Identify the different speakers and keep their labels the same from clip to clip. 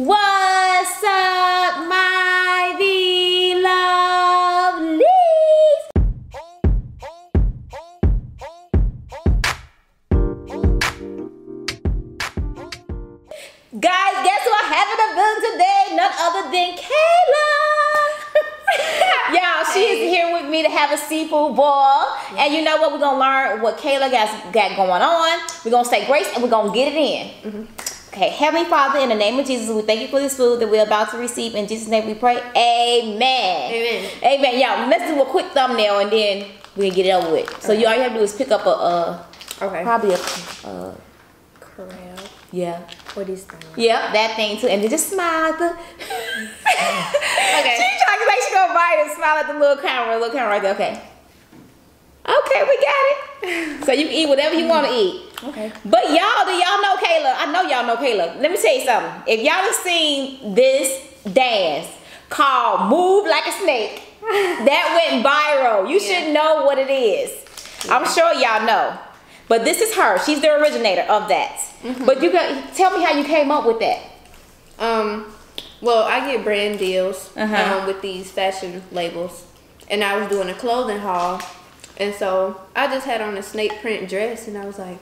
Speaker 1: What's up, my beloved? Guys, guess who I have in the building today? None other than Kayla. Y'all, she is here with me to have a seafood boil. And you know what? We're gonna learn what Kayla got, got going on. We're gonna say grace and we're gonna get it in. Mm-hmm. Okay, Heavenly Father, in the name of Jesus, we thank you for this food that we're about to receive. In Jesus' name we pray. Amen.
Speaker 2: Amen.
Speaker 1: Amen. Y'all, let's do a quick thumbnail and then we'll get it over with. So you all you have to do is pick up a uh
Speaker 2: Okay.
Speaker 1: probably a uh
Speaker 2: Crab.
Speaker 1: yeah.
Speaker 2: What is that?
Speaker 1: Yeah, that thing too. And then just smile at the
Speaker 2: Okay.
Speaker 1: She trying to make she gonna bite and smile at the little camera, little camera right there. Okay. Okay, we got it. So you can eat whatever you want to eat.
Speaker 2: Okay.
Speaker 1: But y'all, do y'all know Kayla? I know y'all know Kayla. Let me tell you something. If y'all have seen this dance called Move Like a Snake, that went viral. You
Speaker 2: Yeah.
Speaker 1: should know what it is. I'm sure y'all know. But this is her. She's the originator of that. But you got tell me how you came up with that.
Speaker 2: Um. Well, I get brand deals
Speaker 1: Uh-huh.
Speaker 2: um, with these fashion labels, and I was doing a clothing haul, and so I just had on a snake print dress, and I was like,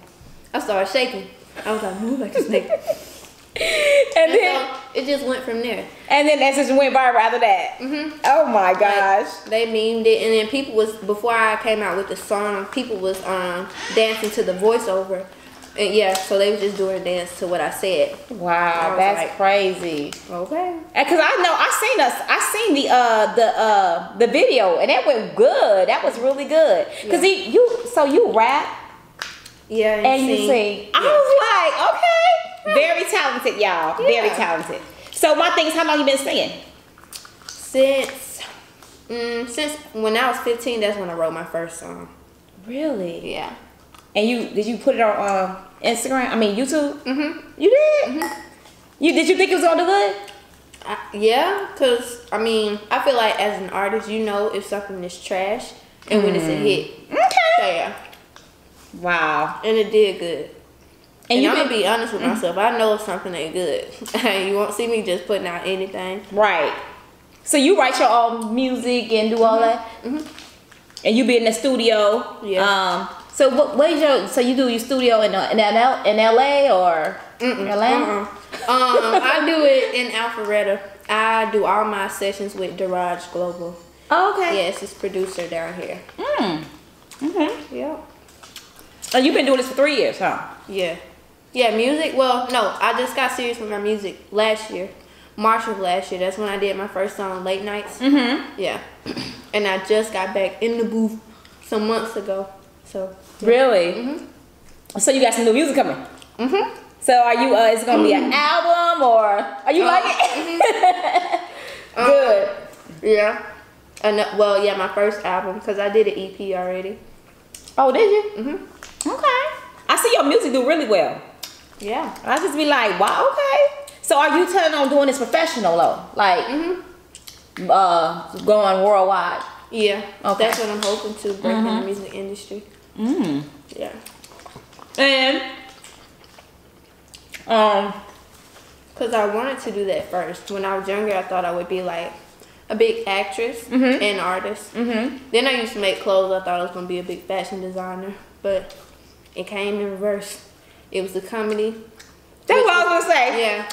Speaker 2: I started shaking. I was like, move like a snake,
Speaker 1: And
Speaker 2: and
Speaker 1: then
Speaker 2: so it just went from there.
Speaker 1: and then that just went viral after that.
Speaker 2: Mhm.
Speaker 1: Oh my gosh.
Speaker 2: Like, they memed it, and then people was before I came out with the song, people was um dancing to the voiceover, and yeah, so they was just doing a dance to what I said.
Speaker 1: Wow,
Speaker 2: was
Speaker 1: that's
Speaker 2: like-
Speaker 1: crazy.
Speaker 2: Okay.
Speaker 1: And cause I know I seen us, I seen the uh the uh the video and that went good. That was really good. Cause
Speaker 2: Yeah.
Speaker 1: he, you so you rap
Speaker 2: Yeah.
Speaker 1: and you
Speaker 2: sing.
Speaker 1: sing. I was like, okay, very talented, y'all. Very talented. So my thing is, how long you been singing?
Speaker 2: Since mm, since when I was 15, that's when I wrote my first song.
Speaker 1: Really?
Speaker 2: Yeah.
Speaker 1: And you did you put it on uh, Instagram? I mean YouTube.
Speaker 2: Mhm.
Speaker 1: You did. You did you think it was gonna do good?
Speaker 2: I, yeah, cause I mean, I feel like as an artist, you know if something is trash and when it's a hit.
Speaker 1: Okay.
Speaker 2: So yeah,
Speaker 1: Wow.
Speaker 2: and it did good.
Speaker 1: And,
Speaker 2: And,
Speaker 1: you
Speaker 2: I'm gonna be honest with myself. I know if something ain't good. you won't see me just putting out anything.
Speaker 1: right. So you write your own music and do all that.
Speaker 2: Mhm.
Speaker 1: And you be in the studio.
Speaker 2: Yeah.
Speaker 1: Um. So what? What is your? So you do your studio in uh, in L in L.A. or
Speaker 2: Mm-mm,
Speaker 1: Atlanta?
Speaker 2: Um, I do it in Alpharetta. I do all my sessions with Daraj Global.
Speaker 1: Oh, okay.
Speaker 2: Yes, it's producer down here.
Speaker 1: Mm. Mm-hmm.
Speaker 2: Yep.
Speaker 1: And you've been doing this for three years, huh?
Speaker 2: Yeah. Yeah, music. Well, no, I just got serious with my music last year. March of last year. That's when I did my first song, Late Nights.
Speaker 1: Mm-hmm.
Speaker 2: Yeah. And I just got back in the booth some months ago. So,
Speaker 1: Really?
Speaker 2: Mhm.
Speaker 1: So you got some new music coming.
Speaker 2: mm-hmm.
Speaker 1: So are you? Uh, is it gonna be an album or are you
Speaker 2: Uh,
Speaker 1: like it? Good.
Speaker 2: Yeah. And uh, well, yeah, my first album because I did an EP already.
Speaker 1: Oh, did you?
Speaker 2: Mm-hmm.
Speaker 1: Okay. I see your music do really well.
Speaker 2: Yeah.
Speaker 1: I just be like, wow, okay. So are you telling on doing this professional though? Like
Speaker 2: Mm-hmm.
Speaker 1: uh going worldwide?
Speaker 2: Yeah.
Speaker 1: Okay.
Speaker 2: That's what I'm hoping to break in the music industry.
Speaker 1: Mm.
Speaker 2: Yeah.
Speaker 1: And um
Speaker 2: Because I wanted to do that first. When I was younger, I thought I would be like a big actress
Speaker 1: Mhm.
Speaker 2: and artist.
Speaker 1: mm-hmm.
Speaker 2: Then I used to make clothes. I thought I was going to be a big fashion designer. But it came in reverse. It was the comedy.
Speaker 1: That's what I was gonna say.
Speaker 2: Yeah.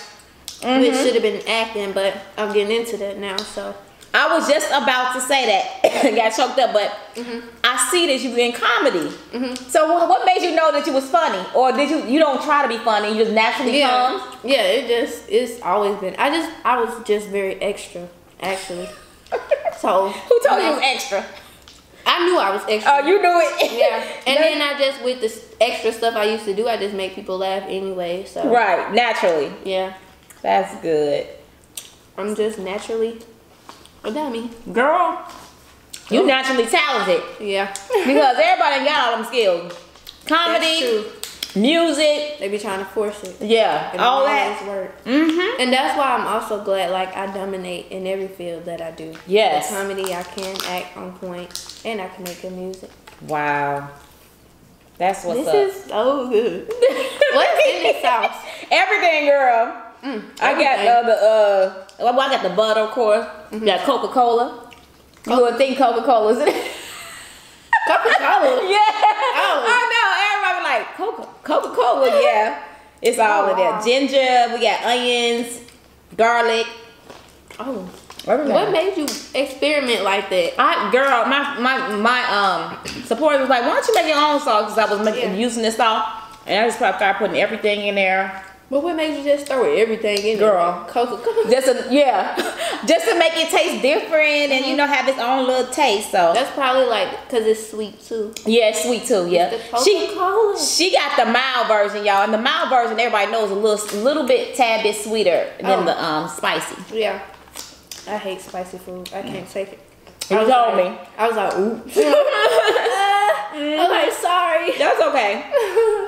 Speaker 1: Mhm.
Speaker 2: Which should have been acting, but I'm getting into that now. So,
Speaker 1: I was just about to say that. Got choked up, but
Speaker 2: Mhm.
Speaker 1: I see that you in comedy.
Speaker 2: Mhm.
Speaker 1: So what, made you know that you was funny, or did you you don't try to be funny? You just naturally
Speaker 2: yeah.
Speaker 1: comes.
Speaker 2: Yeah, it just, it's always been. I just, I was just very extra, actually. So,
Speaker 1: Who told you was extra?
Speaker 2: I knew I was extra.
Speaker 1: Oh, you knew it.
Speaker 2: Yeah, and then I just with the extra stuff I used to do, I just make people laugh anyway. So
Speaker 1: right, naturally.
Speaker 2: yeah,
Speaker 1: That's good,
Speaker 2: I'm just naturally a dummy.
Speaker 1: girl. You
Speaker 2: Oh.
Speaker 1: naturally talented
Speaker 2: Yeah,
Speaker 1: because everybody ain't got all them skills. Comedy, music,
Speaker 2: They be trying to force it.
Speaker 1: yeah,
Speaker 2: And
Speaker 1: all that.
Speaker 2: work.
Speaker 1: Mm-hmm.
Speaker 2: And that's why I'm also glad, like I dominate in every field that I do.
Speaker 1: Yes.
Speaker 2: Comedy, I can act on point, and I can make good music.
Speaker 1: Wow, that's what's
Speaker 2: this
Speaker 1: up.
Speaker 2: This is so good. What's in this sauce?
Speaker 1: Everything, girl.
Speaker 2: Mm,
Speaker 1: I got uh, the uh, well, I got the butter, of course. Got Coca Cola. You would think Coca Cola is it?
Speaker 2: Coca-Cola.
Speaker 1: yeah.
Speaker 2: Oh.
Speaker 1: I know. Everybody like Coca Coca Cola. Yeah. It's all
Speaker 2: Oh,
Speaker 1: of that.
Speaker 2: wow.
Speaker 1: Ginger. We got onions, garlic.
Speaker 2: Oh. What made you experiment like that?
Speaker 1: I girl, my my my um supporter was like, why don't you make your own sauce? Because I was making
Speaker 2: Yeah.
Speaker 1: using this sauce, and I just started putting everything in there.
Speaker 2: But what made you just throw everything in there?
Speaker 1: Girl.
Speaker 2: Coca-Cola.
Speaker 1: Just to, yeah, just to make it taste different and you know have its own little taste. So
Speaker 2: That's probably like because it's sweet too.
Speaker 1: yeah, it's sweet too. Yeah, she she got the mild version, y'all, and the mild version everybody knows a little little bit tad bit sweeter than
Speaker 2: Oh.
Speaker 1: the um spicy.
Speaker 2: Yeah. I hate spicy food. I can't take it.
Speaker 1: You
Speaker 2: I was
Speaker 1: told
Speaker 2: like,
Speaker 1: me.
Speaker 2: I was like, ooh. I'm like, sorry.
Speaker 1: That's okay.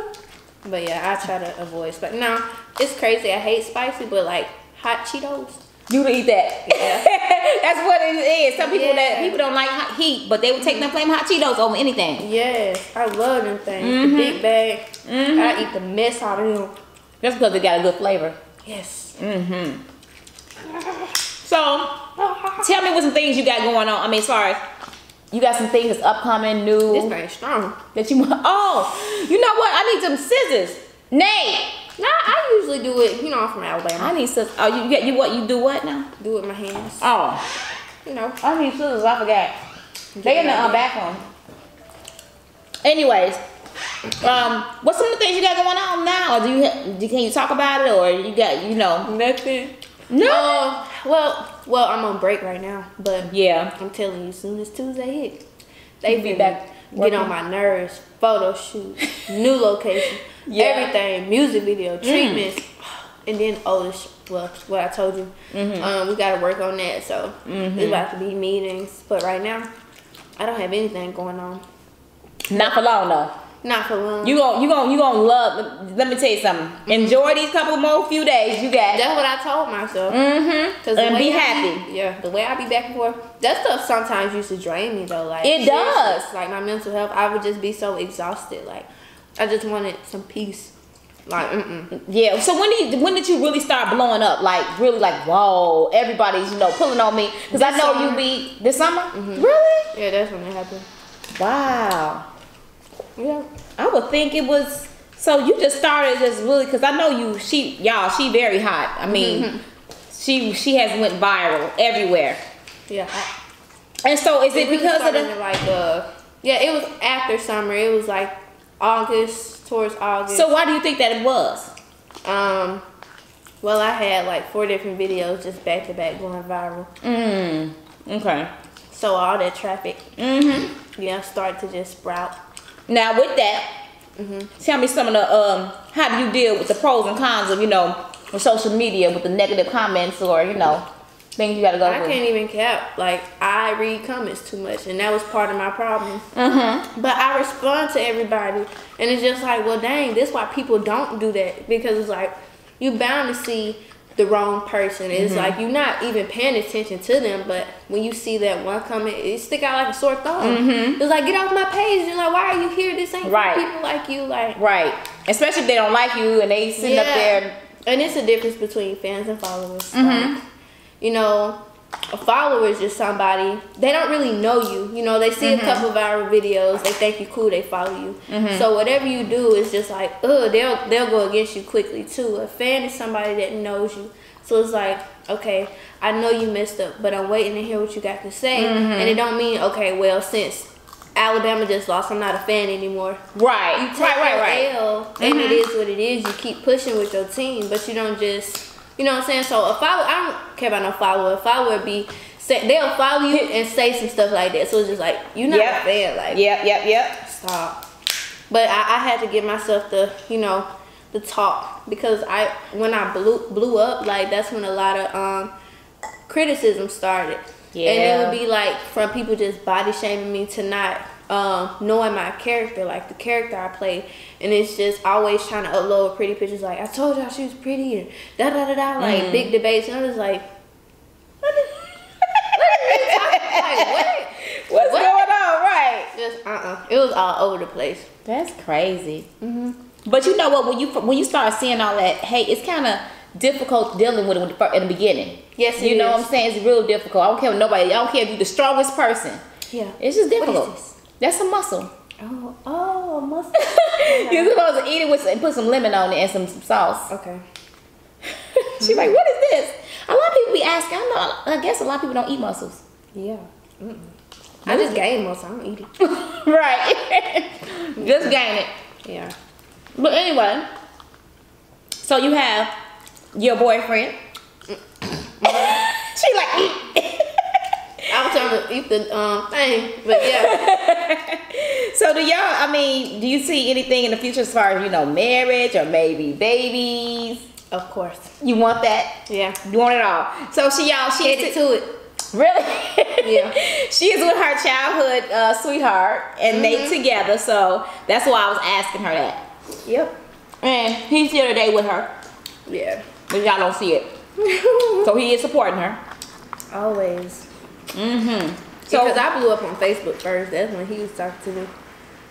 Speaker 2: But yeah, I try to avoid spicy. No, it's crazy. I hate spicy, but like hot Cheetos.
Speaker 1: You would eat that.
Speaker 2: Yeah.
Speaker 1: That's what it is. Some people that people don't like hot heat, but they would take them flame hot Cheetos over anything.
Speaker 2: Yes, I love them things.
Speaker 1: Mm-hmm.
Speaker 2: The big bag. I eat the mess out of them.
Speaker 1: That's because they got a good flavor.
Speaker 2: Yes.
Speaker 1: Mm-hmm. So, tell me what some things you got going on. I mean, as far as you got some things upcoming, new
Speaker 2: This thing's strong.
Speaker 1: that you want. Oh, you know what? I need some scissors. Nate,
Speaker 2: Nah, I usually do it. You know, I'm from Alabama.
Speaker 1: I need scissors. Oh, you get you what? You do what now?
Speaker 2: do it with my hands.
Speaker 1: Oh,
Speaker 2: You know.
Speaker 1: I need scissors. I forgot. They in the uh, back one. Anyways, um, what's some of the things you got going on now? Or do you, do can you talk about it, or you got you know?
Speaker 2: Nothing.
Speaker 1: No.
Speaker 2: Um, well, well, I'm on break right now, but
Speaker 1: Yeah.
Speaker 2: I'm telling you, as soon as Tuesday hit, they
Speaker 1: You be back working?
Speaker 2: Get on my nerves. Photo shoot, new location,
Speaker 1: Yeah.
Speaker 2: everything, music video, treatments, and then oh, this, well, what I told you,
Speaker 1: Mm-hmm.
Speaker 2: um, we gotta work on that. So it's about to be meetings, but right now, I don't have anything going on.
Speaker 1: Not for long though.
Speaker 2: Not for long.
Speaker 1: You gon' you gon' you gon' love. Let me tell you something. Enjoy these couple more few days you got.
Speaker 2: That's what I told myself.
Speaker 1: Mm-hmm.
Speaker 2: Cause
Speaker 1: And be
Speaker 2: I
Speaker 1: happy.
Speaker 2: yeah, the way I be back and forth, that stuff sometimes used to drain me though. Like
Speaker 1: It does.
Speaker 2: Like my mental health, I would just be so exhausted. Like I just wanted some peace. Like mm
Speaker 1: Yeah. So when did you, when did you really start blowing up? Like really like whoa, everybody's you know pulling on me because I know
Speaker 2: summer.
Speaker 1: you be this summer. Mm-hmm. Really?
Speaker 2: yeah, that's when it happened.
Speaker 1: Wow.
Speaker 2: Yeah.
Speaker 1: I would think it was. So you just started just really because I know you. She y'all she very hot. I mean,
Speaker 2: Mm-hmm.
Speaker 1: she she has went viral everywhere.
Speaker 2: Yeah.
Speaker 1: And so is it
Speaker 2: really
Speaker 1: because of the?
Speaker 2: like uh yeah, it was after summer. It was like August towards August.
Speaker 1: So why do you think that it was?
Speaker 2: um well I had like four different videos just back to back going viral.
Speaker 1: Mm. Okay.
Speaker 2: So all that traffic,
Speaker 1: Mm-hmm.
Speaker 2: yeah, started to just sprout.
Speaker 1: Now with that,
Speaker 2: Mm-hmm.
Speaker 1: tell me some of the um. How do you deal with the pros and cons of you know with social media with the negative comments or you know things you got to go through.
Speaker 2: I
Speaker 1: through?
Speaker 2: can't even cap. Like I read comments too much, and that was part of my problem.
Speaker 1: Mm-hmm.
Speaker 2: But I respond to everybody, and it's just like, well, dang, this why people don't do that because it's like you bound to see the wrong person.
Speaker 1: Mm-hmm.
Speaker 2: It's like you're not even paying attention to them, but when you see that one comment, it stick out like a sore thumb. It's like get off my page. You're like, why are you here? This ain't
Speaker 1: Mm-hmm. Right.
Speaker 2: people like you. Like
Speaker 1: Right. Especially if they don't like you and they sitting up there.
Speaker 2: and it's a difference between fans and followers.
Speaker 1: Mm-hmm.
Speaker 2: Like, you know, a follower is just somebody they don't really know you. You know, they see
Speaker 1: Mm-hmm.
Speaker 2: a couple of viral videos, they think you cool, they follow you. So whatever you do is just like, ugh, they'll they'll go against you quickly too. A fan is somebody that knows you. So it's like, okay, I know you messed up, but I'm waiting to hear what you got to say.
Speaker 1: Mm-hmm.
Speaker 2: And it don't mean, okay, well, since Alabama just lost, I'm not a fan anymore.
Speaker 1: Right.
Speaker 2: You
Speaker 1: right.
Speaker 2: take
Speaker 1: Right.
Speaker 2: your
Speaker 1: Right.
Speaker 2: L, and it is what it is. You keep pushing with your team, but you don't just, you know what I'm saying. So a follow, I don't care about no follower. A follower be, say, they'll follow you and say some stuff like that. So it's just like you're not
Speaker 1: Yep.
Speaker 2: a fan, like
Speaker 1: Yep. Yep. Yep.
Speaker 2: stop. But I, I had to give myself the, you know, the talk because I when I blew blew up, like that's when a lot of um criticism started. Yeah. And it would be like from people just body shaming me to not um, knowing my character, like the character I play. And it's just always trying to upload pretty pictures like, I told y'all she was pretty and da da da da, like
Speaker 1: Mm.
Speaker 2: big debates. And I was like, what is, what is Like, what?
Speaker 1: What's
Speaker 2: What?
Speaker 1: going on? Right.
Speaker 2: Just, uh uh It was all over the place.
Speaker 1: That's crazy. Mhm. But you know what? When you when you start seeing all that, hey, it's kind of difficult dealing with it in the beginning.
Speaker 2: Yes,
Speaker 1: you know
Speaker 2: is.
Speaker 1: what I'm saying. It's real difficult. I don't care what nobody. I don't care if you're the strongest person.
Speaker 2: Yeah.
Speaker 1: It's just difficult. That's a muscle.
Speaker 2: Oh, oh, must.
Speaker 1: You're supposed to eat it with and put some lemon on it and some, some sauce.
Speaker 2: okay.
Speaker 1: She's like, what is this? A lot of people be asking. I know. I guess a lot of people don't eat mussels.
Speaker 2: Yeah. Mm-mm. I just gain most. I don't eat it.
Speaker 1: right. just gain it.
Speaker 2: Yeah.
Speaker 1: But anyway, so you have your boyfriend. she like
Speaker 2: I was trying to eat the um thing, but yeah.
Speaker 1: So do y'all? I mean, do you see anything in the future as far as you know, marriage or maybe babies?
Speaker 2: of course.
Speaker 1: You want that?
Speaker 2: Yeah.
Speaker 1: You want it all? So she y'all she
Speaker 2: Headed to it.
Speaker 1: really
Speaker 2: Yeah.
Speaker 1: she is with her childhood uh, sweetheart and they together. So that's why I was asking her that.
Speaker 2: Yep.
Speaker 1: And he's here today with her,
Speaker 2: Yeah.
Speaker 1: but y'all don't see it. So he is supporting her.
Speaker 2: Always.
Speaker 1: Mm-hmm. So
Speaker 2: because I blew up on Facebook first. That's when he was talking to me.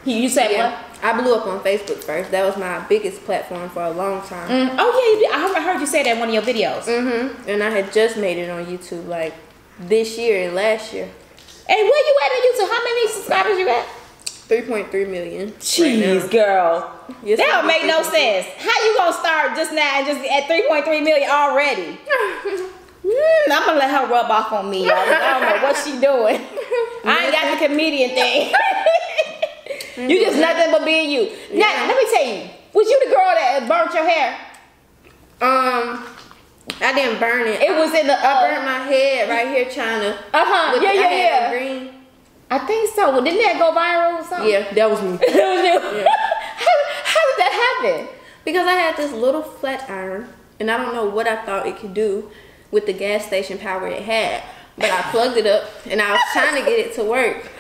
Speaker 1: he, you said
Speaker 2: Yeah.
Speaker 1: what?
Speaker 2: I blew up on Facebook first. That was my biggest platform for a long time.
Speaker 1: Mm, oh yeah. I heard- you say that in one of your videos.
Speaker 2: Mm-hmm. And I had just made it on YouTube like this year and last year.
Speaker 1: Hey, where you at on YouTube? How many subscribers you got?
Speaker 2: 3.3 million.
Speaker 1: Jeez,
Speaker 2: right
Speaker 1: girl.
Speaker 2: Yes,
Speaker 1: that don't make no sense. How you gonna start just now and just at 3.3 million already? Mm, I'm gonna let her rub off on me, y'all. I don't know what she doing. I ain't got the comedian thing. you just nothing but being you. Now,
Speaker 2: Yeah.
Speaker 1: let me tell you. Was you the girl that burnt your hair?
Speaker 2: um, I didn't burn it.
Speaker 1: It was in the.
Speaker 2: I
Speaker 1: Uh
Speaker 2: burnt my head right here trying to.
Speaker 1: huh. Yeah,
Speaker 2: I
Speaker 1: yeah, yeah.
Speaker 2: Green.
Speaker 1: I think so. Well, didn't that go viral or something?
Speaker 2: Yeah, that was me.
Speaker 1: It was you. how, how did that happen?
Speaker 2: Because I had this little flat iron, and I don't know what I thought it could do with the gas station power it had. But I plugged it up, and I was trying to get it to work,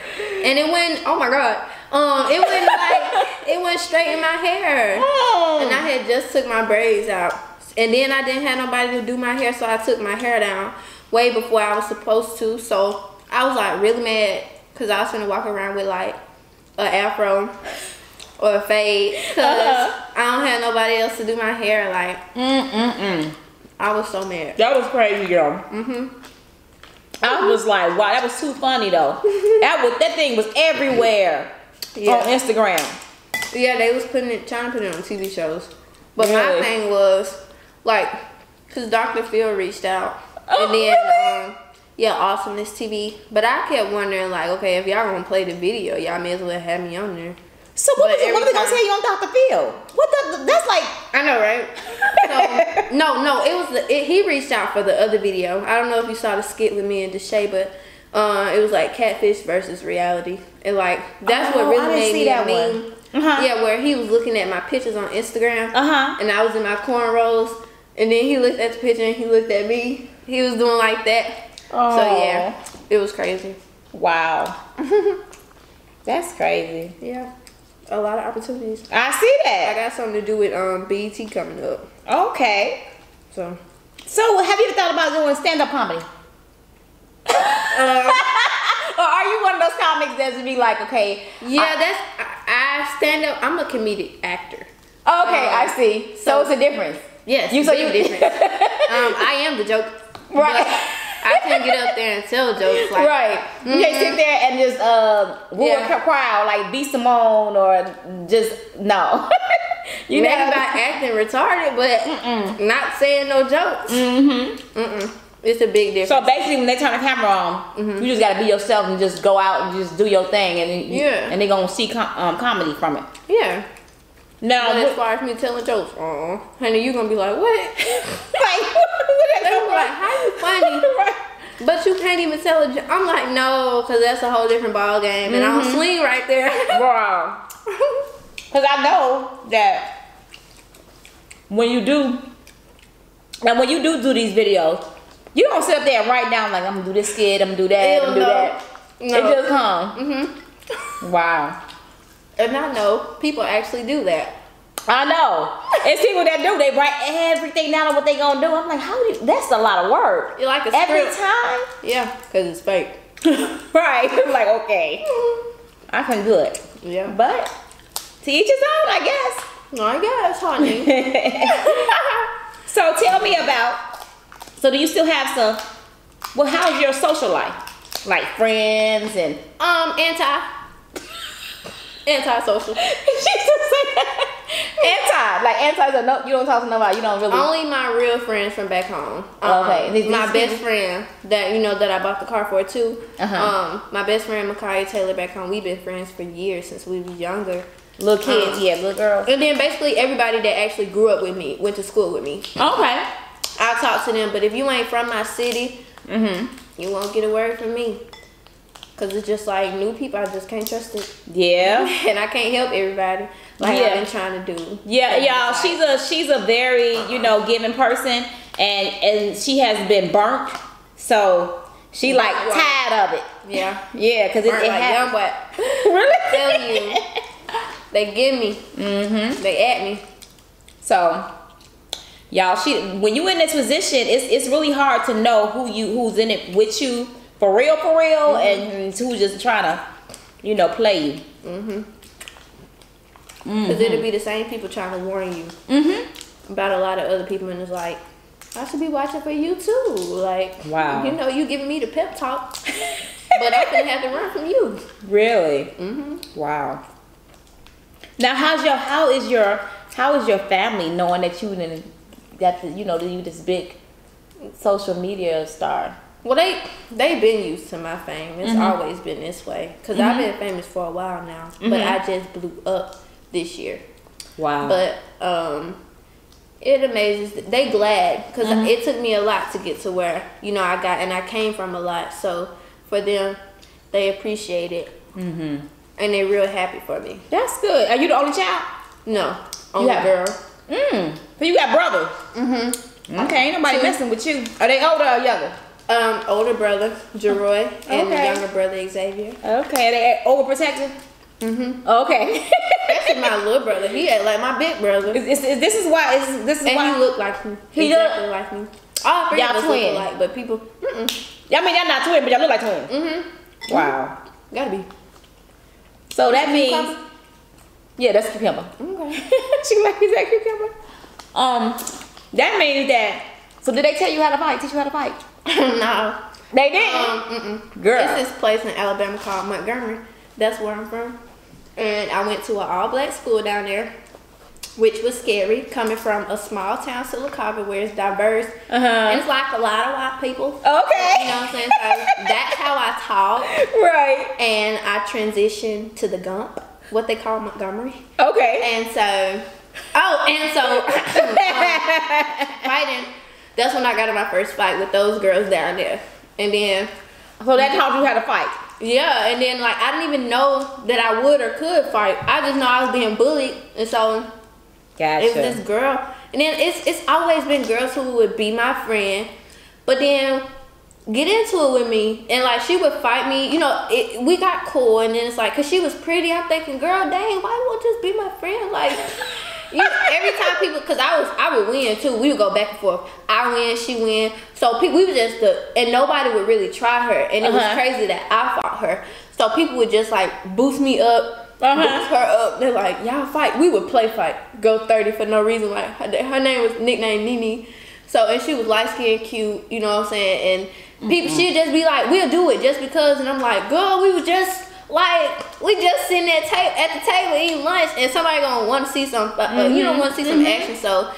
Speaker 2: and it went. Oh my god! Um, it went like it went straight in my hair,
Speaker 1: Oh.
Speaker 2: and I had just took my braids out, and then I didn't have nobody to do my hair, so I took my hair down way before I was supposed to. So I was like really mad because I was gonna walk around with like a afro or a fade because
Speaker 1: Uh-huh.
Speaker 2: I don't have nobody else to do my hair. Like
Speaker 1: Mm-mm-mm.
Speaker 2: I was so mad.
Speaker 1: That was crazy, girl. Mm-hmm. I was like, wow, that was too funny though. that was that thing was everywhere on Instagram.
Speaker 2: yeah, they was putting it, trying to put it on TV shows, but my thing was like, cause Dr. Phil reached out,
Speaker 1: Oh,
Speaker 2: and then
Speaker 1: really?
Speaker 2: um, yeah, Awesomeness TV. But I kept wondering like, okay, if y'all gonna play the video, y'all may as well have me on there.
Speaker 1: So what was it, what
Speaker 2: every
Speaker 1: was they gonna tell you on Dr. Phil? What the, that's like
Speaker 2: I know, right? So, no, no, it was the it, he reached out for the other video. I don't know if you saw the skit with me and Deshay, but uh, it was like catfish versus reality, and like that's
Speaker 1: Oh,
Speaker 2: what really
Speaker 1: I didn't
Speaker 2: made
Speaker 1: see
Speaker 2: me
Speaker 1: that one. Uh-huh.
Speaker 2: Yeah, where he was looking at my pictures on Instagram,
Speaker 1: Uh-huh.
Speaker 2: and I was in my cornrows, and then he looked at the picture and he looked at me. He was doing like that.
Speaker 1: Oh.
Speaker 2: So yeah, it was crazy.
Speaker 1: Wow. that's crazy.
Speaker 2: Yeah, a lot of opportunities.
Speaker 1: I see that.
Speaker 2: I got something to do with um BET coming up,
Speaker 1: Okay.
Speaker 2: so.
Speaker 1: So have you ever thought about doing stand-up comedy?
Speaker 2: Uh,
Speaker 1: Or are you one of those comics that would be like, okay,
Speaker 2: Yeah, that's I, I stand up. I'm a comedic actor.
Speaker 1: okay, I see. So,
Speaker 2: so-
Speaker 1: it's a difference.
Speaker 2: Yes,
Speaker 1: You so you
Speaker 2: difference. um, I am the joke.
Speaker 1: Right.
Speaker 2: But I can't get up there and tell jokes like
Speaker 1: right. You can't sit there and just uh woo
Speaker 2: Yeah.
Speaker 1: a crowd like B. Simone or just no. you
Speaker 2: maybe
Speaker 1: know
Speaker 2: by acting retarded, but not saying no jokes.
Speaker 1: Mm-hmm.
Speaker 2: Mm-mm. It's a big difference.
Speaker 1: So basically, when they turn the camera on, you just gotta be yourself and just go out and just do your thing, and you,
Speaker 2: Yeah.
Speaker 1: and they gonna see com- um, comedy from it.
Speaker 2: yeah.
Speaker 1: Now,
Speaker 2: But as far as me telling jokes, uh, honey, you gonna be like, what?
Speaker 1: like, what
Speaker 2: They gonna be like, how you funny?
Speaker 1: Right.
Speaker 2: But you can't even tell a joke. I'm like, no, because that's a whole different ball game, and I don't swing right there.
Speaker 1: Wow. Because I know that when you do, now when you do do these videos, you don't sit up there and write down like I'm gonna do this skit, I'm gonna do that, I'm gonna do that.
Speaker 2: No.
Speaker 1: It just come.
Speaker 2: hmm
Speaker 1: Wow.
Speaker 2: And I know people actually do that.
Speaker 1: I know. It's people that do. They write everything down on what they gonna do. I'm like, how do you, that's a lot of work.
Speaker 2: You like a
Speaker 1: Every
Speaker 2: script.
Speaker 1: time.
Speaker 2: Yeah, because it's fake.
Speaker 1: right. I'm like, okay. I can do it.
Speaker 2: Yeah.
Speaker 1: But to each his own, I guess.
Speaker 2: I guess, honey.
Speaker 1: So tell me about. So do you still have some? Well, how's your social life? Like friends and.
Speaker 2: Um, anti. Anti-social.
Speaker 1: She's just saying anti, like anti is a no. You don't talk to nobody. You don't really.
Speaker 2: Only my real friends from back home.
Speaker 1: Okay.
Speaker 2: Um,
Speaker 1: these
Speaker 2: my best
Speaker 1: people-
Speaker 2: friend that you know that I bought the car for too.
Speaker 1: Uh-huh.
Speaker 2: Um, my best friend Micaiah Taylor back home. We've been friends for years since we were younger.
Speaker 1: little kids,
Speaker 2: Um,
Speaker 1: yeah, little girls.
Speaker 2: And then basically everybody that actually grew up with me went to school with me.
Speaker 1: Okay.
Speaker 2: I talk to them, but if you ain't from my city,
Speaker 1: Mhm.
Speaker 2: you won't get a word from me. Cause it's just like new people, I just can't trust it,
Speaker 1: Yeah.
Speaker 2: and I can't help everybody like
Speaker 1: Yeah.
Speaker 2: I've been trying to do.
Speaker 1: Yeah, y'all.
Speaker 2: it's
Speaker 1: She's a she's a very you know giving person, and and she has been burnt, so she like tired of it.
Speaker 2: yeah.
Speaker 1: Yeah, because it,
Speaker 2: Burnt
Speaker 1: it
Speaker 2: like young.
Speaker 1: Really?
Speaker 2: Tell you, they give me,
Speaker 1: Mm-hmm.
Speaker 2: they at me.
Speaker 1: So, y'all, she when you in this position, it's it's really hard to know who you who's in it with you for real, for real,
Speaker 2: Mm-hmm.
Speaker 1: and who's just trying to, you know, play you.
Speaker 2: Cause it'll be the same people trying to warn you
Speaker 1: Mm-hmm.
Speaker 2: about a lot of other people, and it's like, I should be watching for you too. Like,
Speaker 1: Wow.
Speaker 2: you know, you giving me the pep talk, but I'm gonna have to run from you.
Speaker 1: Really?
Speaker 2: Mm-hmm.
Speaker 1: Wow. Now, how's your how is your how is your family knowing that you the, you know that you this big social media star?
Speaker 2: Well, they they've been used to my fame. It's
Speaker 1: Mm-hmm.
Speaker 2: always been this way. because i I've been famous for a while now, but
Speaker 1: Mhm.
Speaker 2: I just blew up this year.
Speaker 1: Wow.
Speaker 2: But um, it amazes. They glad because
Speaker 1: Mhm.
Speaker 2: it took me a lot to get to where you know I got, and I came from a lot. So for them, they appreciate it,
Speaker 1: mm-hmm.
Speaker 2: and they're real happy for me.
Speaker 1: That's good. Are you the only child?
Speaker 2: No, only
Speaker 1: have-
Speaker 2: girl.
Speaker 1: Mm. So you got brothers?
Speaker 2: Mm-hmm.
Speaker 1: Okay, ain't nobody
Speaker 2: Two.
Speaker 1: messing with you. Are they older or younger?
Speaker 2: Um, older brother Jeroy and
Speaker 1: Okay.
Speaker 2: younger brother Xavier.
Speaker 1: Okay, they overprotected?
Speaker 2: Mm-hmm.
Speaker 1: Okay.
Speaker 2: That's my little brother. He had like my big brother.
Speaker 1: is, is, is- this is why. Is, this is
Speaker 2: And
Speaker 1: why.
Speaker 2: he looked like me.
Speaker 1: He
Speaker 2: exactly look, like me. All three
Speaker 1: Y'all
Speaker 2: of us
Speaker 1: twin.
Speaker 2: look alike, but people, mm-mm.
Speaker 1: I mean, y'all not twins, but y'all look like twins.
Speaker 2: Mm-hmm.
Speaker 1: Wow.
Speaker 2: Gotta be.
Speaker 1: So that means.
Speaker 2: Cucumber?
Speaker 1: Yeah, that's cucumber.
Speaker 2: Okay.
Speaker 1: she like is that cucumber? Um, that means that. So did they tell you how to fight? Teach you how to fight?
Speaker 2: no.
Speaker 1: They did.
Speaker 2: Um, mm-mm.
Speaker 1: Girl.
Speaker 2: It's this place in Alabama called Montgomery. That's where I'm from. And I went to an all black school down there, which was scary, coming from a small town, Sylacauga, where it's diverse.
Speaker 1: Uh-huh.
Speaker 2: And it's like a lot of white people.
Speaker 1: Okay.
Speaker 2: You know what I'm saying? So that's how I taught.
Speaker 1: Right.
Speaker 2: And I transitioned to the Gump, what they call Montgomery.
Speaker 1: Okay.
Speaker 2: And so, oh, and so um, fighting. That's when I got in my first fight with those girls down there. And then,
Speaker 1: so that taught you how to fight.
Speaker 2: yeah, and then like I didn't even know that I would or could fight. I just know I was being bullied, and so
Speaker 1: Gotcha.
Speaker 2: it was this girl. And then it's it's always been girls who would be my friend, but then get into it with me and like she would fight me you know it, we got cool and then it's like because she was pretty i'm thinking girl dang why won't just be my friend like you, every time people because i was i would win too. We would go back and forth. I win she win. So people we were just the and nobody would really try her. And it was
Speaker 1: Uh-huh.
Speaker 2: crazy that i fought her. So people would just like boost me up
Speaker 1: Uh-huh.
Speaker 2: boost her up. They're like y'all fight. We would play fight go 30 for no reason. Like her, her name was nicknamed Nini. so and she was light skinned cute you know what i'm saying? And people she'd just be like we'll do it just because. And i'm like girl we was just like we just sitting at, ta- at the table eating lunch and somebody gonna want to see some uh, you don't want to see some action so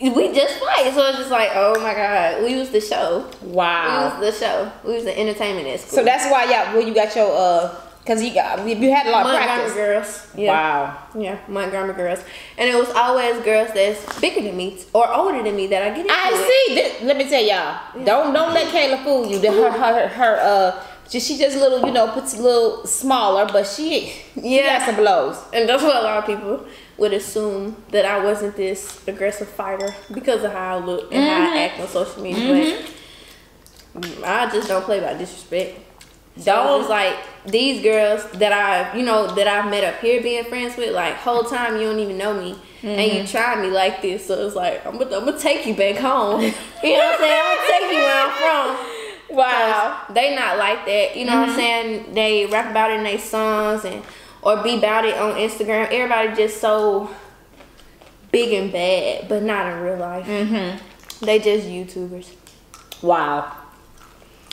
Speaker 2: we just fight so it's just like oh my god we was the show
Speaker 1: wow.
Speaker 2: we was the show we was the entertainment at school
Speaker 1: So that's why y'all when you got your uh, cause you got you had a lot of
Speaker 2: Montgomery
Speaker 1: practice.
Speaker 2: girls yeah
Speaker 1: Wow.
Speaker 2: yeah Montgomery girls and it was always girls that's bigger than me or older than me that I get
Speaker 1: I
Speaker 2: it.
Speaker 1: see. This, let me tell y'all. Don't don't let Kayla fool you. The- Her her her uh. Just, she just a little, you know, puts a little smaller, but she, she
Speaker 2: Yeah.
Speaker 1: got some blows.
Speaker 2: And that's what a lot of people would assume that I wasn't this aggressive fighter because of how I look and how I mm-hmm. act on social media. But mm-hmm. I just don't play by disrespect. So
Speaker 1: Don't-
Speaker 2: like these girls that I, you know, that I've met up here being friends with, like whole mm-hmm. time you don't even know me, and you try me like this. So it's like I'm gonna, I'm gonna take you back home. you know what I'm saying? I'm gonna take you where I'm from.
Speaker 1: Wow.
Speaker 2: They not like that. You know what I'm saying? They rap about it in their songs and or be about it on Instagram. Everybody just so big and bad, but not in real life.
Speaker 1: Mm-hmm.
Speaker 2: They just YouTubers.
Speaker 1: Wow.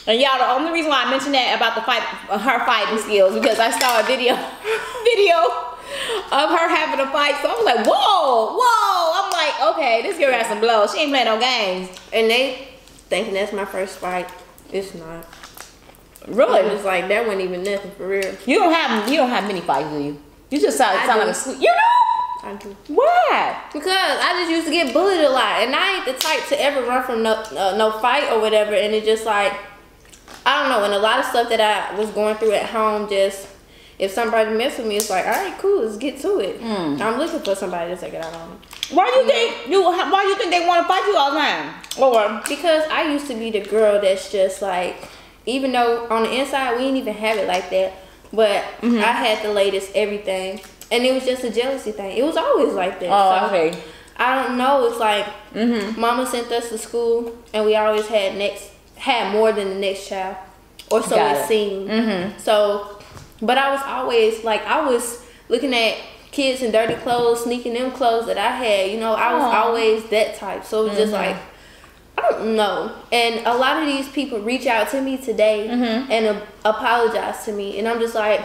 Speaker 1: And y'all, the only reason why I mentioned that about the fight, her fighting skills, because I saw a video, video of her having a fight. So I'm like, whoa, whoa. I'm like, okay, this girl has some blows. She ain't playing no games.
Speaker 2: And they thinking that's my first fight. It's not.
Speaker 1: Really?
Speaker 2: It was like that wasn't even nothing for real.
Speaker 1: You don't have you don't have many fights, do you? You just sound,
Speaker 2: I
Speaker 1: sound
Speaker 2: do.
Speaker 1: like a sweet. You know
Speaker 2: I do.
Speaker 1: why?
Speaker 2: Because I just used to get bullied a lot, and I ain't the type to ever run from no uh, no fight or whatever. And it just like I don't know, and a lot of stuff that I was going through at home, just if somebody mess with me, it's like, all right, cool, let's get to it.
Speaker 1: Mm.
Speaker 2: I'm looking for somebody to take it out on me
Speaker 1: Why do you think you? Why do you think they want to fight you all the time? Or
Speaker 2: because I used to be the girl that's just like, even though on the inside we didn't even have it like that, but
Speaker 1: Mm-hmm.
Speaker 2: I had the latest everything, and it was just a jealousy thing. It was always like that.
Speaker 1: oh,
Speaker 2: So,
Speaker 1: okay.
Speaker 2: I don't know. It's like
Speaker 1: Mhm.
Speaker 2: Mama sent us to school, and we always had next had more than the next child, or so
Speaker 1: Got
Speaker 2: it
Speaker 1: it.
Speaker 2: seemed.
Speaker 1: Mhm.
Speaker 2: So, but I was always like I was looking at kids in dirty clothes, sneaking them clothes that I had. You know, I was
Speaker 1: Aw.
Speaker 2: always that type. So it was just
Speaker 1: Mhm.
Speaker 2: like I don't know. And a lot of these people reach out to me today
Speaker 1: Mhm.
Speaker 2: and uh, apologize to me, and I'm just like,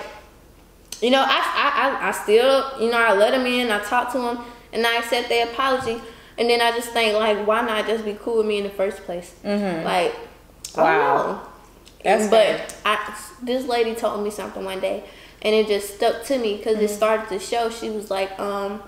Speaker 2: you know, I, I, I, I still, you know, I let them in, I talk to them, and I accept their apology. And then I just think, like, why not just be cool with me in the first place?
Speaker 1: Mhm.
Speaker 2: Like,
Speaker 1: Wow. That's
Speaker 2: but I, this lady told me something one day, and it just stuck to me because
Speaker 1: Mm-hmm.
Speaker 2: it started to show. She was like, um,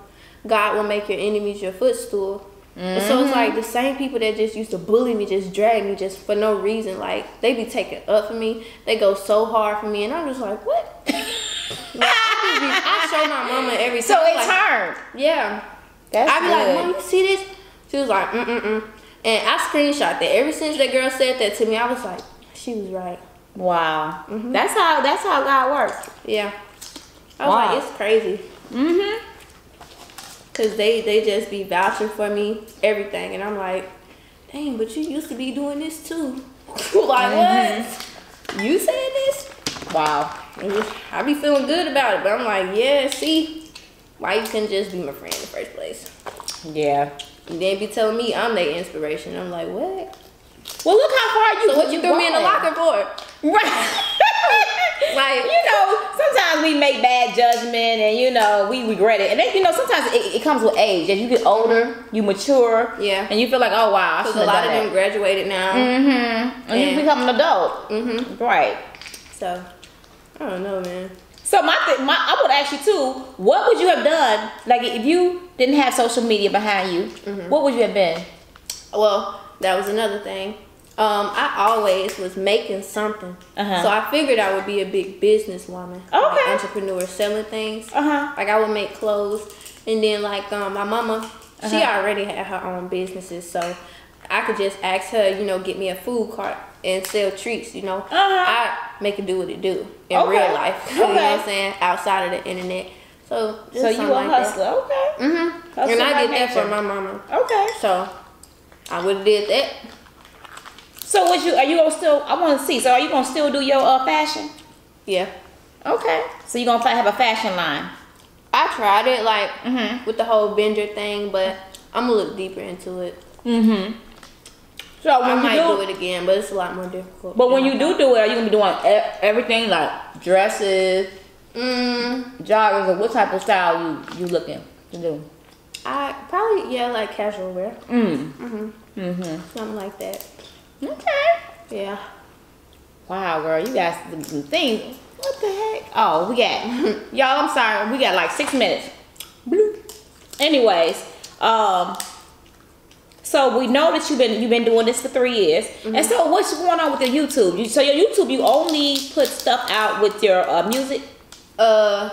Speaker 2: God will make your enemies your footstool. So
Speaker 1: Mm-hmm.
Speaker 2: it's like the same people that just used to bully me, just drag me, just for no reason. Like they be taking up for me. They go so hard for me, and I'm just like, what? like, I, be, I show my mama every
Speaker 1: So
Speaker 2: time.
Speaker 1: it
Speaker 2: like,
Speaker 1: turned.
Speaker 2: yeah.
Speaker 1: That's
Speaker 2: I be
Speaker 1: good.
Speaker 2: like, Mom, you see this? She was like, mm mm mm. And I screenshot that. Ever since that girl said that to me, I was like, she was right.
Speaker 1: Wow.
Speaker 2: Mm-hmm.
Speaker 1: That's how that's how God works.
Speaker 2: Yeah. I was
Speaker 1: Wow.
Speaker 2: like, it's crazy.
Speaker 1: Mm-hmm.
Speaker 2: Cause they they just be vouching for me, everything, and I'm like, dang, but you used to be doing this too. like what? You said this?
Speaker 1: Wow.
Speaker 2: I be feeling good about it, but I'm like, yeah, see, why you couldn't just be my friend in the first place?
Speaker 1: Yeah.
Speaker 2: And then be telling me I'm their inspiration. I'm like, what?
Speaker 1: Well, look how far you.
Speaker 2: So what you threw me in the locker for?
Speaker 1: Right.
Speaker 2: Like-
Speaker 1: you know, sometimes we make bad judgment and you know we regret it, and then you know sometimes it, it comes with age. As you get older, you mature.
Speaker 2: Yeah.
Speaker 1: And you feel like, oh wow, I
Speaker 2: Because a lot of them graduated now.
Speaker 1: Mm-hmm. And
Speaker 2: Yeah.
Speaker 1: you become an adult.
Speaker 2: Mm-hmm.
Speaker 1: Right.
Speaker 2: So I don't know, man.
Speaker 1: So my, th- my I would ask you too. What would you have done? Like if you didn't have social media behind you,
Speaker 2: Mm-hmm.
Speaker 1: what would you have been?
Speaker 2: Well, that was another thing. Um, I always was making something,
Speaker 1: Uh-huh.
Speaker 2: so I figured I would be a big businesswoman, like entrepreneur, selling things.
Speaker 1: Uh huh.
Speaker 2: Like I would make clothes, and then like um, my mama, she
Speaker 1: Uh-huh.
Speaker 2: already had her own businesses, so I could just ask her, you know, get me a food cart and sell treats. You know,
Speaker 1: Uh-huh.
Speaker 2: I make it do what it do in
Speaker 1: Okay.
Speaker 2: real life. you know what
Speaker 1: Okay.
Speaker 2: I'm saying? Outside of the internet. So just
Speaker 1: So you a
Speaker 2: like that.
Speaker 1: hustler? Okay.
Speaker 2: Mhm. And I did that
Speaker 1: from
Speaker 2: my mama.
Speaker 1: Okay.
Speaker 2: So I would have did that.
Speaker 1: So what you are you gonna still? I want to see. So are you gonna still do your uh, fashion?
Speaker 2: Yeah.
Speaker 1: Okay. So you gonna have a fashion line?
Speaker 2: I tried it like
Speaker 1: Mhm.
Speaker 2: with the whole bender thing, but I'm gonna look deeper into it.
Speaker 1: Mm-hmm. So
Speaker 2: I might
Speaker 1: you
Speaker 2: do
Speaker 1: do,
Speaker 2: it again, but it's a lot more difficult.
Speaker 1: but when you do do it, are you gonna be doing everything like dresses,
Speaker 2: mm,
Speaker 1: joggers, or what type of style you you looking to do?
Speaker 2: I probably yeah like casual wear,
Speaker 1: Mm.
Speaker 2: hmm
Speaker 1: Mm-hmm.
Speaker 2: something like that.
Speaker 1: Okay.
Speaker 2: Yeah.
Speaker 1: Wow, girl, you guys did some things. What the heck? Oh, we got y'all. I'm sorry, we got like six minutes. Bloop. Anyways, um, so we know that you've been you've been doing this for three years, and so what's going on with your YouTube? You, so your YouTube, you only put stuff out with your uh, music.
Speaker 2: Uh,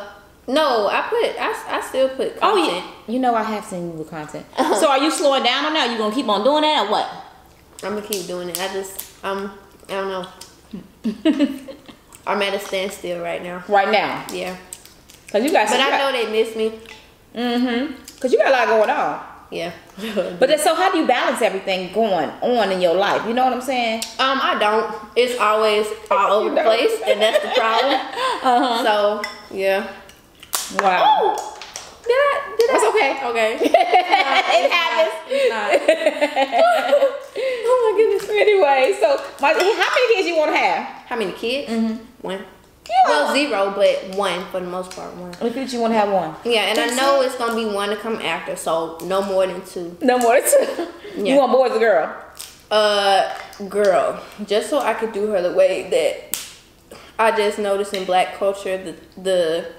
Speaker 2: no, I put I, I still put content.
Speaker 1: Oh yeah, you know I have seen you with content. so are you slowing down on that? You gonna keep on doing that or what?
Speaker 2: I'm gonna keep doing it. I just um I don't know. I'm at a standstill right now.
Speaker 1: Right now,
Speaker 2: Yeah,
Speaker 1: cause you got.
Speaker 2: but I know they miss me.
Speaker 1: Mm-hmm. Cause you got a lot going on.
Speaker 2: Yeah.
Speaker 1: But then, so how do you balance everything going on in your life? You know what I'm saying?
Speaker 2: Um, I don't. It's always all over the place, and that's the problem.
Speaker 1: Uh-huh.
Speaker 2: So, yeah.
Speaker 1: Wow.
Speaker 2: Oh, did I? Did
Speaker 1: That's
Speaker 2: I?
Speaker 1: okay.
Speaker 2: Okay.
Speaker 1: it happens.
Speaker 2: It's not. oh my goodness.
Speaker 1: Anyway, so my, how many kids you want to have?
Speaker 2: How many kids? Mm-hmm. One.
Speaker 1: Yeah.
Speaker 2: Well, zero, but one for the most part. One.
Speaker 1: Many kids you want to have one?
Speaker 2: Yeah, and I know it's gonna be one to come after, so no more than two.
Speaker 1: No more than two.
Speaker 2: Yeah.
Speaker 1: You want boys or girl?
Speaker 2: Uh, girl, just so I could do her the way that I just noticed in black culture the the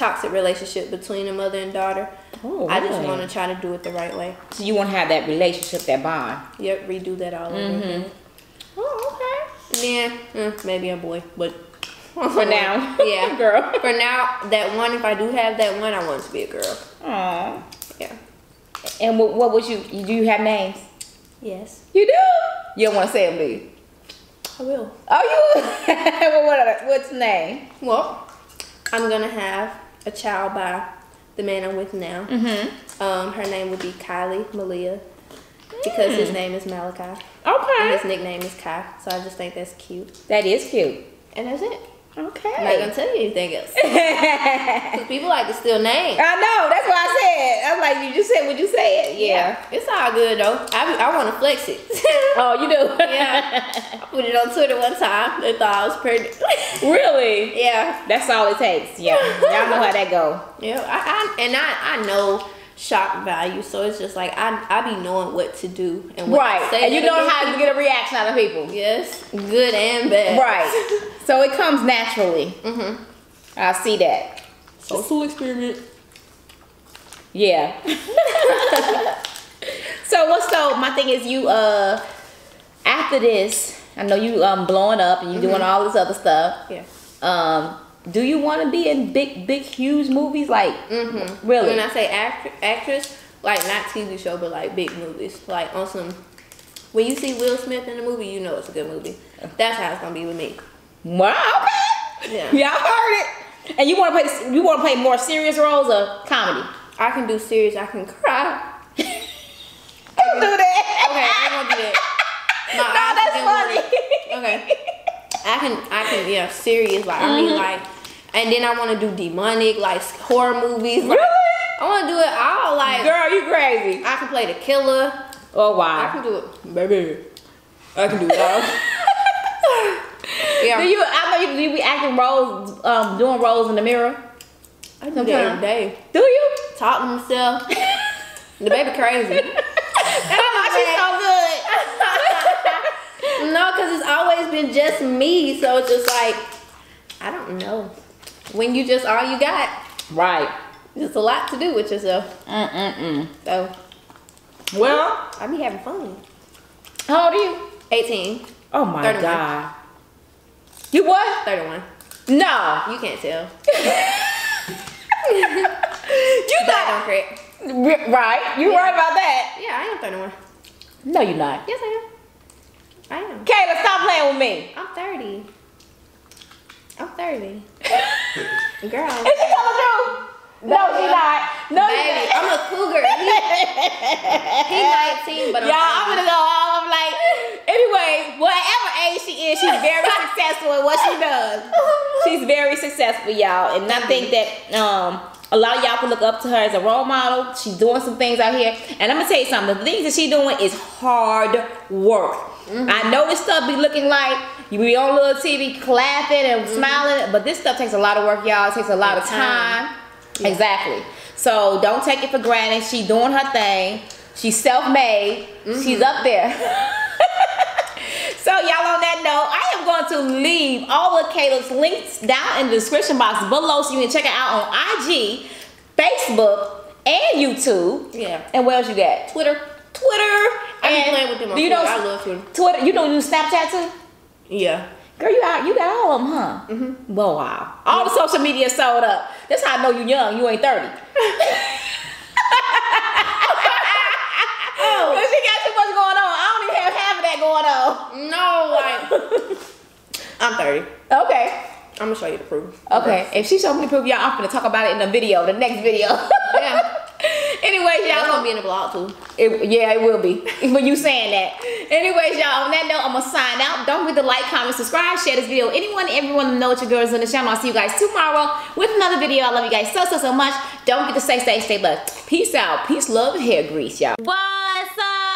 Speaker 2: toxic relationship between a mother and daughter.
Speaker 1: Oh,
Speaker 2: I just
Speaker 1: really?
Speaker 2: want to try to do it the right way.
Speaker 1: So you want to have that relationship, that bond.
Speaker 2: Yep, redo that all over again.
Speaker 1: Oh, okay.
Speaker 2: Yeah, mm, maybe a boy, but
Speaker 1: For now.
Speaker 2: yeah,
Speaker 1: Girl.
Speaker 2: For now, that one, if I do have that one, I want it to be a girl.
Speaker 1: Aw.
Speaker 2: Yeah.
Speaker 1: And what, what would you, you- do you have names?
Speaker 2: Yes,
Speaker 1: You do? You don't want to say them, do you?
Speaker 2: I will.
Speaker 1: Oh, you? well, what what's name?
Speaker 2: Well, I'm gonna have a child by the man I'm with now.
Speaker 1: Mm-hmm.
Speaker 2: Um, her name would be Kylie Malia because his name is Malachi and
Speaker 1: Okay.
Speaker 2: his nickname is Kai. So I just think that's cute.
Speaker 1: That is cute.
Speaker 2: And that's it. I'm not gonna tell you anything else. 'Cause people like to steal names.
Speaker 1: I know. That's what I said. I was like, you just said what you said. Yeah.
Speaker 2: It's all good though. I, I want to flex it.
Speaker 1: Oh, you do?
Speaker 2: yeah. I put it on Twitter one time. They thought I was pregnant.
Speaker 1: really?
Speaker 2: yeah.
Speaker 1: That's all it takes. Yeah. Y'all know how that go.
Speaker 2: Yeah. I, I and I, I know shock value, so it's just like I I be knowing what to do and what to
Speaker 1: Right.
Speaker 2: say
Speaker 1: And you
Speaker 2: to
Speaker 1: know
Speaker 2: the
Speaker 1: how to get a reaction out of people.
Speaker 2: Yes, good and bad.
Speaker 1: Right. So it comes naturally.
Speaker 2: Mhm.
Speaker 1: I see that.
Speaker 2: Social experiment.
Speaker 1: Yeah. so what's so my thing is you uh after this, I know you um blowing up and you doing all this other stuff.
Speaker 2: Yeah.
Speaker 1: Um, do you want to be in big, big, huge movies? Like,
Speaker 2: Mm-hmm.
Speaker 1: really?
Speaker 2: When I say act- actress, like not TV show, but like big movies, like on some. When you see Will Smith in the movie, you know it's a good movie. That's how it's gonna be with me.
Speaker 1: Wow. Okay.
Speaker 2: Yeah.
Speaker 1: Yeah, I heard it. And you want to play? You want to play more serious roles or comedy?
Speaker 2: I can do serious. I can cry.
Speaker 1: Don't do that.
Speaker 2: Okay, I gonna do that. My
Speaker 1: No,
Speaker 2: eyes
Speaker 1: funny.
Speaker 2: Okay. I can, I can, yeah, serious. Like, I mean, like, and then I want to do demonic, like, horror movies. Like,
Speaker 1: Really?
Speaker 2: I want to do it all. Like,
Speaker 1: Girl, you crazy.
Speaker 2: I can play the killer.
Speaker 1: Oh wow.
Speaker 2: I can do it, baby. I can do it all.
Speaker 1: Do you? I know you. Do you be acting roles, um, doing roles in the mirror?
Speaker 2: I do that every day.
Speaker 1: Do you?
Speaker 2: Talk to myself. the baby crazy.
Speaker 1: Oh, she's so good.
Speaker 2: no, because it's always been just me. So it's just like, I don't know. When you just all you got,
Speaker 1: Right.
Speaker 2: it's a lot to do with yourself.
Speaker 1: Mm mm mm.
Speaker 2: So
Speaker 1: Well,
Speaker 2: I be having fun.
Speaker 1: how old are you?
Speaker 2: 18,
Speaker 1: Oh my
Speaker 2: 31.
Speaker 1: god. You what?
Speaker 2: 31.
Speaker 1: No.
Speaker 2: You can't tell.
Speaker 1: You
Speaker 2: That
Speaker 1: not
Speaker 2: don't correct.
Speaker 1: right. You right about that.
Speaker 2: Yeah, I am 31.
Speaker 1: No, you're not.
Speaker 2: Yes, I am. I am.
Speaker 1: Kayla, stop playing with me.
Speaker 2: I'm 30. I'm 30. Girl.
Speaker 1: Is she telling the truth? No, she not. No,
Speaker 2: Baby,
Speaker 1: not.
Speaker 2: I'm a cougar. He, he 19, but I'm
Speaker 1: Y'all, I'm gonna go all. I'm like, anyways, whatever age she is, she's very successful in what she does. She's very successful, y'all, and I think that um a lot of y'all can look up to her as a role model. She's doing some things out here, and I'm gonna tell you something. The things that she's doing is hard work. I know this stuff be looking like you be on little TV clapping and mm-hmm. smiling, but this stuff takes a lot of work, y'all. It takes a lot of time. Exactly. So don't take it for granted. She's doing her thing. She's self-made. Mm-hmm. She's up there. so y'all on that note, I am going to leave all of Kayla's links down in the description box below so you can check it out on IG, Facebook, and YouTube.
Speaker 2: Yeah.
Speaker 1: And where else you got?
Speaker 2: Twitter.
Speaker 1: Twitter.
Speaker 2: I be playing with them on
Speaker 1: you
Speaker 2: Twitter.
Speaker 1: know
Speaker 2: I love Twitter.
Speaker 1: Twitter? You know use Snapchat too?
Speaker 2: Yeah.
Speaker 1: Girl, you out, you got all of them, huh? Mm-hmm. Well, wow. All the social media sold up. That's how I know you young. You ain't 30. oh. Cause she got too much going on. I don't even have half of that going on.
Speaker 2: No, like, I'm 30.
Speaker 1: Okay.
Speaker 2: I'm gonna show you the proof.
Speaker 1: Okay. If she show me the proof, y'all, I'm gonna talk about it in the video, the next video.
Speaker 2: Yeah.
Speaker 1: Anyways, y'all
Speaker 2: gonna be in the blog too.
Speaker 1: It, yeah, it will be. When you saying that. Anyways, y'all, on that note, I'm gonna sign out. Don't forget to like, comment, subscribe, share this video. Anyone, everyone know what your girls on the channel. I'll see you guys tomorrow with another video. I love you guys so, so, so much. Don't forget to stay, stay, stay blessed. Peace out. Peace, love, and hair grease, y'all. What's up,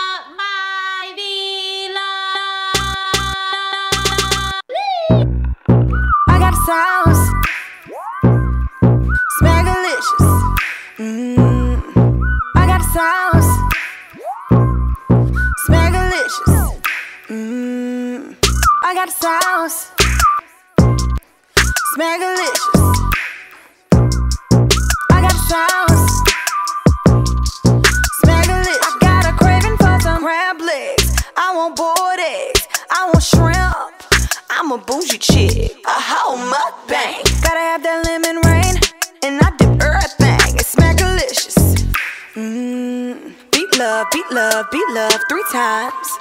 Speaker 3: Beat love, beat love, beat love three times.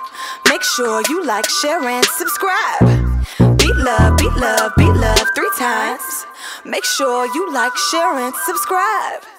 Speaker 3: Make sure you like, share, and subscribe. Beat love, beat love, beat love three times. Make sure you like, share, and subscribe.